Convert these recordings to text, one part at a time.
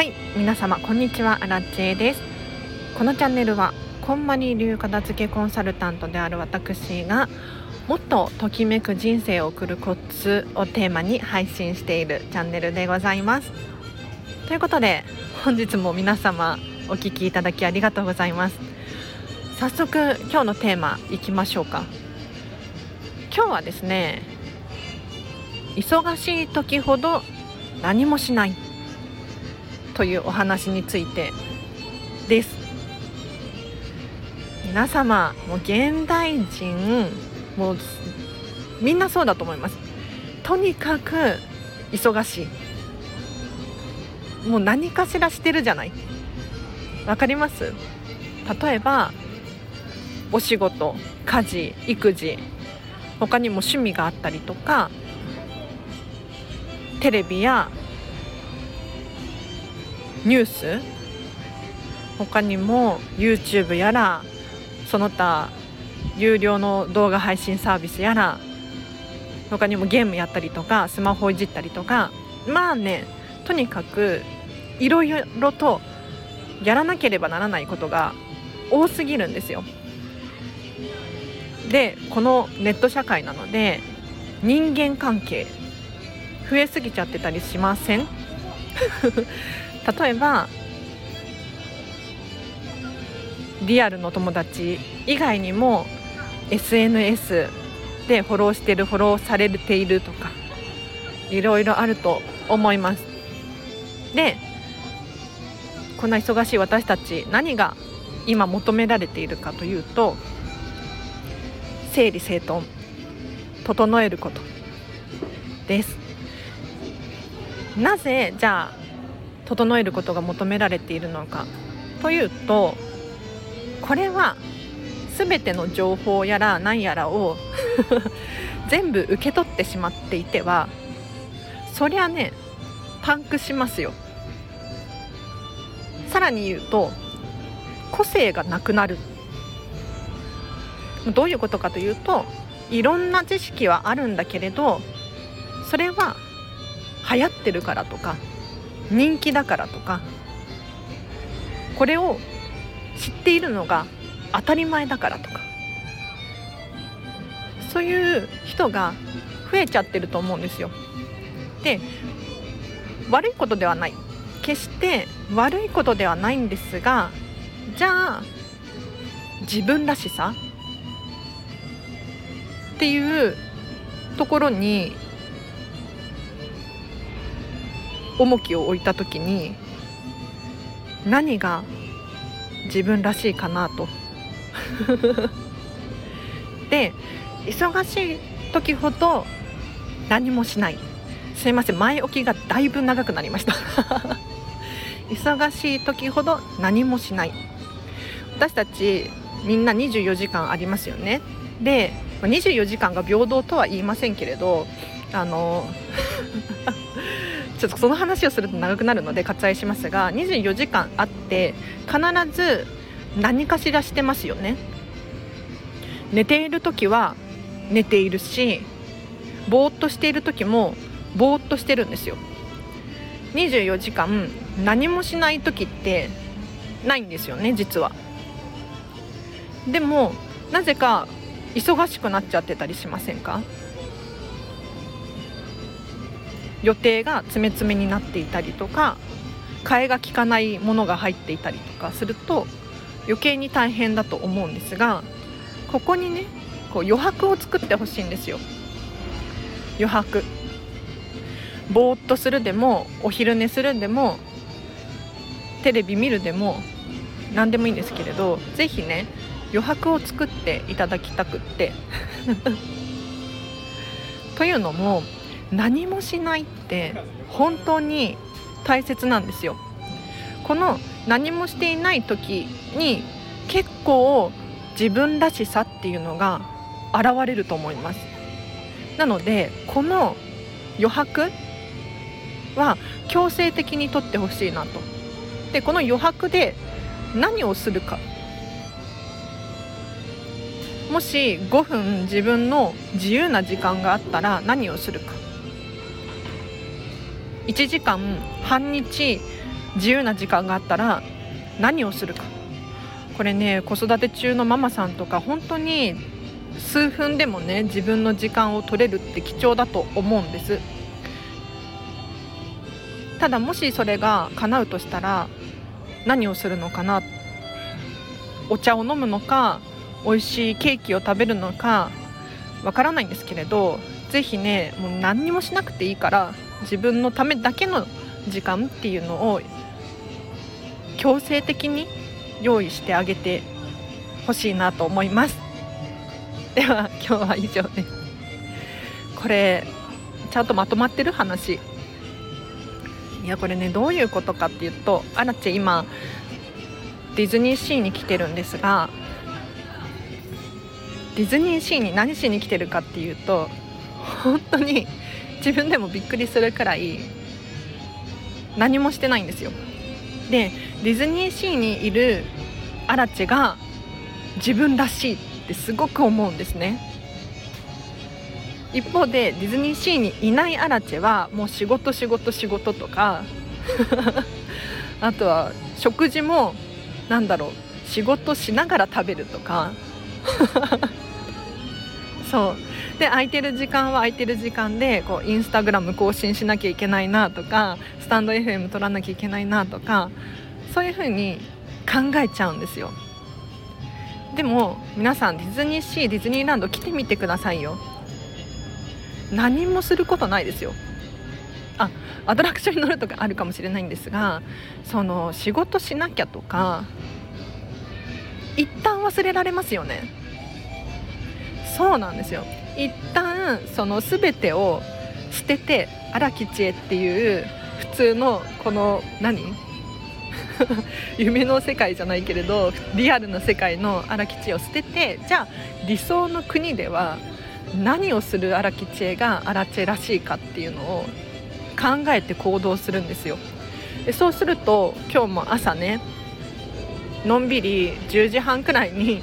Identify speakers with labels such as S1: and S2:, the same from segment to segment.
S1: はい皆様こんにちはアラッチェです。このチャンネルはこんまり流片付けコンサルタントである私がもっとときめく人生を送るコツをテーマに配信しているチャンネルでございます。ということで本日も皆様お聞きいただきありがとうございます。早速今日のテーマいきましょうか。今日はですね忙しい時ほど何もしない。というお話についてです。皆様もう現代人もうみんなそうだと思います。とにかく忙しい。もう何かしらしてるじゃない。わかります？例えばお仕事家事育児他にも趣味があったりとかテレビやニュース？他にも YouTube やらその他有料の動画配信サービスやら他にもゲームやったりとかスマホいじったりとか。まあねとにかくいろいろとやらなければならないことが多すぎるんですよ。でこのネット社会なので人間関係増えすぎちゃってたりしません？例えばリアルの友達以外にも SNS でフォローしてるフォローされているとかいろいろあると思います。でこんな忙しい私たち何が今求められているかというと整理整頓整えることです。なぜじゃあ整えることが求められているのかというとこれは全ての情報やら何やらを 全部受け取ってしまっていてはそりゃねパンクしますよ。さらに言うと個性がなくなる。どういうことかというといろんな知識はあるんだけれどそれは流行ってるからとか人気だからとかこれを知っているのが当たり前だからとかそういう人が増えちゃってると思うんですよ。で悪いことではない決して悪いことではないんですがじゃあ自分らしさっていうところに重きを置いた時に何が自分らしいかなと。で忙しい時ほど何もしない。すいません前置きがだいぶ長くなりました。忙しい時ほど何もしない。私たちみんな24時間ありますよね。で24時間が平等とは言いませんけれどあの ちょっとその話をすると長くなるので割愛しますが24時間あって必ず何かしらしてますよね。寝ている時は寝ているしぼーっとしている時もぼーっとしてるんですよ。24時間何もしない時ってないんですよね実は。でもなぜか忙しくなっちゃってたりしませんか？予定が詰め詰めになっていたりとか替えが利かないものが入っていたりとかすると余計に大変だと思うんですがここにねこう余白を作ってほしいんですよ。余白。ぼーっとするでもお昼寝するでもテレビ見るでも何でもいいんですけれど是非ね余白を作っていただきたくって。というのも何もしないって本当に大切なんですよ。この何もしていない時に結構自分らしさっていうのが現れると思います。なのでこの余白は強制的にとってほしいなと。でこの余白で何をするか。もし5分自分の自由な時間があったら何をするか。1時間半日自由な時間があったら何をするか。これね子育て中のママさんとか本当に数分でもね自分の時間を取れるって貴重だと思うんです。ただもしそれが叶うとしたら何をするのかな？お茶を飲むのか美味しいケーキを食べるのかわからないんですけれど是非ねもう何にもしなくていいから自分のためだけの時間っていうのを強制的に用意してあげてほしいなと思います。では今日は以上です。これちゃんとまとまってる話。いやこれねどういうことかっていうとアラチェ今ディズニーシーに来てるんですがディズニーシーに何しに来てるかっていうと本当に自分でもびっくりするくらい何もしてないんですよ。でディズニーシーにいるアラチェが自分らしいってすごく思うんですね。一方でディズニーシーにいないアラチェはもう仕事仕事仕事とか あとは食事もなんだろう仕事しながら食べるとか。そう。で空いてる時間は空いてる時間でこうインスタグラム更新しなきゃいけないなとかスタンド FM 取らなきゃいけないなとかそういう風に考えちゃうんですよ。でも皆さんディズニーシーディズニーランド来てみてくださいよ。何もすることないですよ。あアトラクションに乗るとかあるかもしれないんですがその仕事しなきゃとか一旦忘れられますよね。そうなんですよ。一旦その全てを捨てて荒木知恵っていう普通のこの何？夢の世界じゃないけれどリアルな世界の荒木知恵を捨ててじゃあ理想の国では何をする荒木知恵が荒地らしいかっていうのを考えて行動するんですよ。でそうすると今日も朝ねのんびり10時半くらいに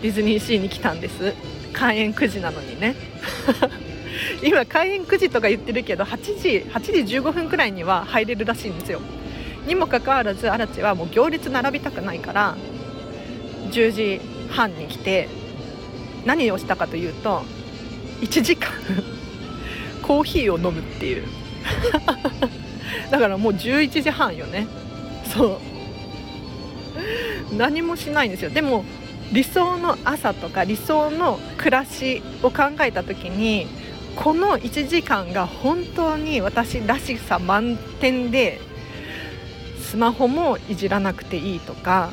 S1: ディズニーシーに来たんです。開園9時なのにね。今開園9時とか言ってるけど8時8時15分くらいには入れるらしいんですよ。にもかかわらず荒地はもう行列並びたくないから10時半に来て何をしたかというと1時間 コーヒーを飲むっていう。だからもう11時半よね。そう。何もしないんですよ。でも理想の朝とか理想の暮らしを考えた時にこの1時間が本当に私らしさ満点でスマホもいじらなくていいとか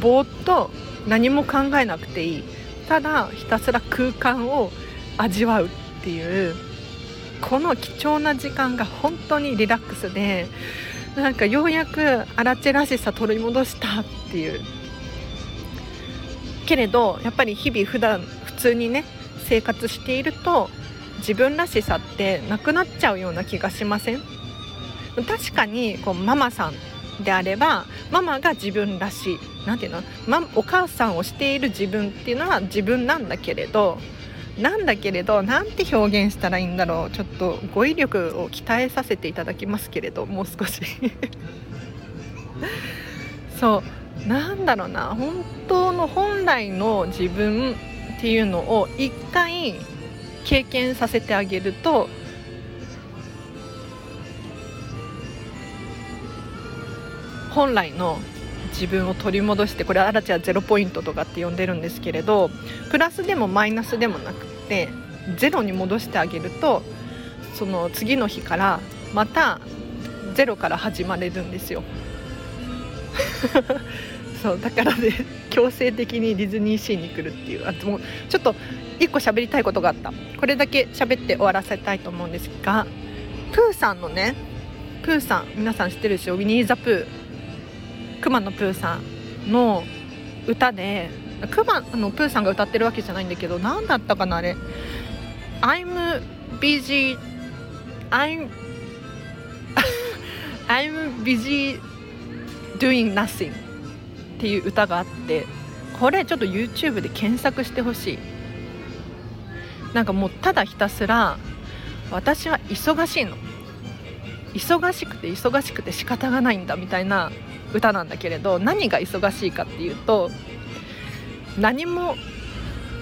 S1: ぼーっと何も考えなくていいただひたすら空間を味わうっていうこの貴重な時間が本当にリラックスでなんかようやくアラチェらしさ取り戻したっていう。けれどやっぱり日々普段普通にね生活していると自分らしさってなくなっちゃうような気がしません？確かにこうママさんであればママが自分らしい何て言うの、ま、お母さんをしている自分っていうのは自分なんだけれどなんだけれどなんて表現したらいいんだろう？ちょっと語彙力を鍛えさせていただきますけれどもう少し。そう。なんだろうな本当の本来の自分っていうのを一回経験させてあげると本来の自分を取り戻してこれアラチはゼロポイントとかって呼んでるんですけれどプラスでもマイナスでもなくてゼロに戻してあげるとその次の日からまたゼロから始まれるんですよ。そうだからね 強制的にディズニーシーに来るっていう。あもうちょっと1個喋りたいことがあった。これだけ喋って終わらせたいと思うんですがプーさんのねプーさん皆さん知ってるでしょ？ウィニー・ザ・プーくまのプーさんの歌でくまのプーさんが歌ってるわけじゃないんだけど何だったかなあれ？I'm busy I'm I'm busy doing nothing っていう歌があってこれちょっと YouTube で検索してほしい。なんかもうただひたすら私は忙しいの。忙しくて忙しくて仕方がないんだみたいな歌なんだけれど何が忙しいかっていうと何も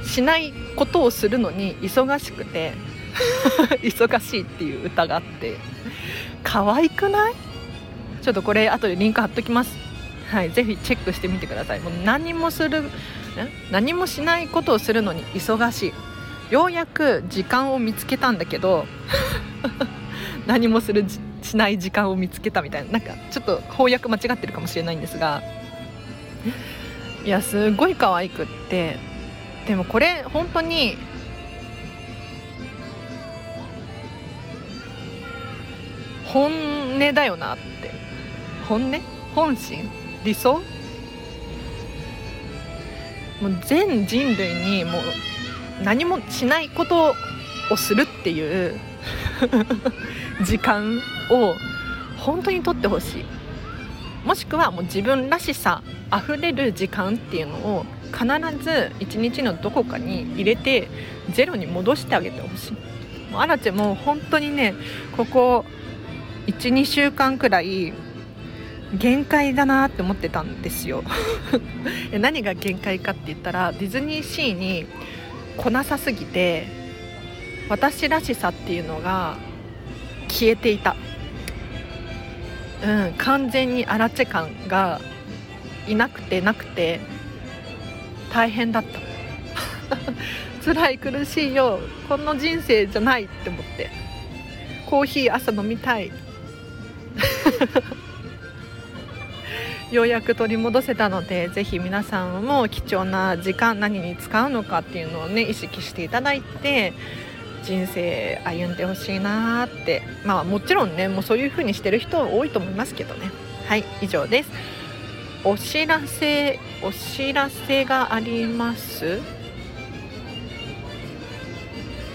S1: しないことをするのに忙しくて 忙しいっていう歌があって。可愛くない？ちょっとこれ後でリンク貼っときます。はいぜひチェックしてみてください。もう何もする何もしないことをするのに忙しい。ようやく時間を見つけたんだけど 何もするしない時間を見つけたみたいな。なんかちょっと翻訳間違ってるかもしれないんですが。いやすごい可愛くって。でもこれ本当に本音だよなって。本音？本心？理想？もう全人類にもう何もしないことをするっていう 時間を本当にとってほしい。もしくはもう自分らしさあふれる時間っていうのを必ず一日のどこかに入れてゼロに戻してあげてほしい。もうアラチェも本当にねここ12週間くらい限界だなって思ってたんですよ。何が限界かって言ったらディズニーシーに来なさすぎて私らしさっていうのが消えていた。うん完全にアラチェ感がいなくてなくて大変だった。辛い苦しいよ。この人生じゃないって思って。コーヒー朝飲みたい。ようやく取り戻せたのでぜひ皆さんも貴重な時間何に使うのかっていうのをね意識していただいて人生歩んでほしいなって。まあもちろんねもうそういう風にしてる人多いと思いますけどね。はい以上です。お知らせお知らせがあります？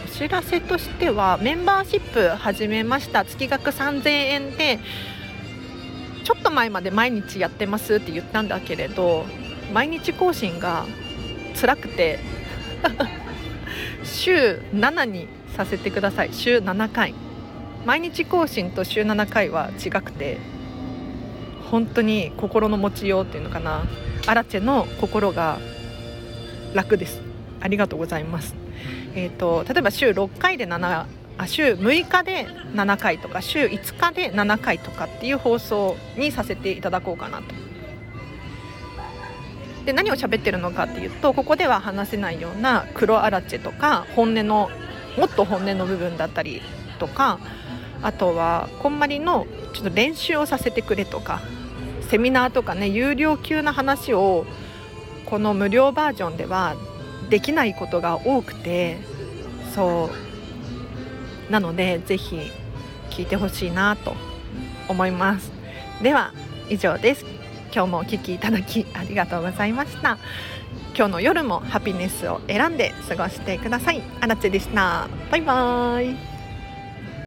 S1: お知らせとしてはメンバーシップ始めました。月額3000円でちょっと前まで毎日やってますって言ったんだけれど毎日更新が辛くて 週7にさせてください。週7回。毎日更新と週7回は違くて本当に心の持ちようっていうのかな。アラチェの心が楽です。ありがとうございます。えーと、と例えば週6回で7あ週6日で7回とか週5日で7回とかっていう放送にさせていただこうかなと。で何を喋ってるのかっていうとここでは話せないような黒アラチェとか本音のもっと本音の部分だったりとかあとはこんまりのちょっと練習をさせてくれとかセミナーとかね有料級な話をこの無料バージョンではできないことが多くてそうなのでぜひ聞いてほしいなと思います。では以上です。今日もお聴きいただきありがとうございました。今日の夜もハピネスを選んで過ごしてください。あらちでした。バイバーイ。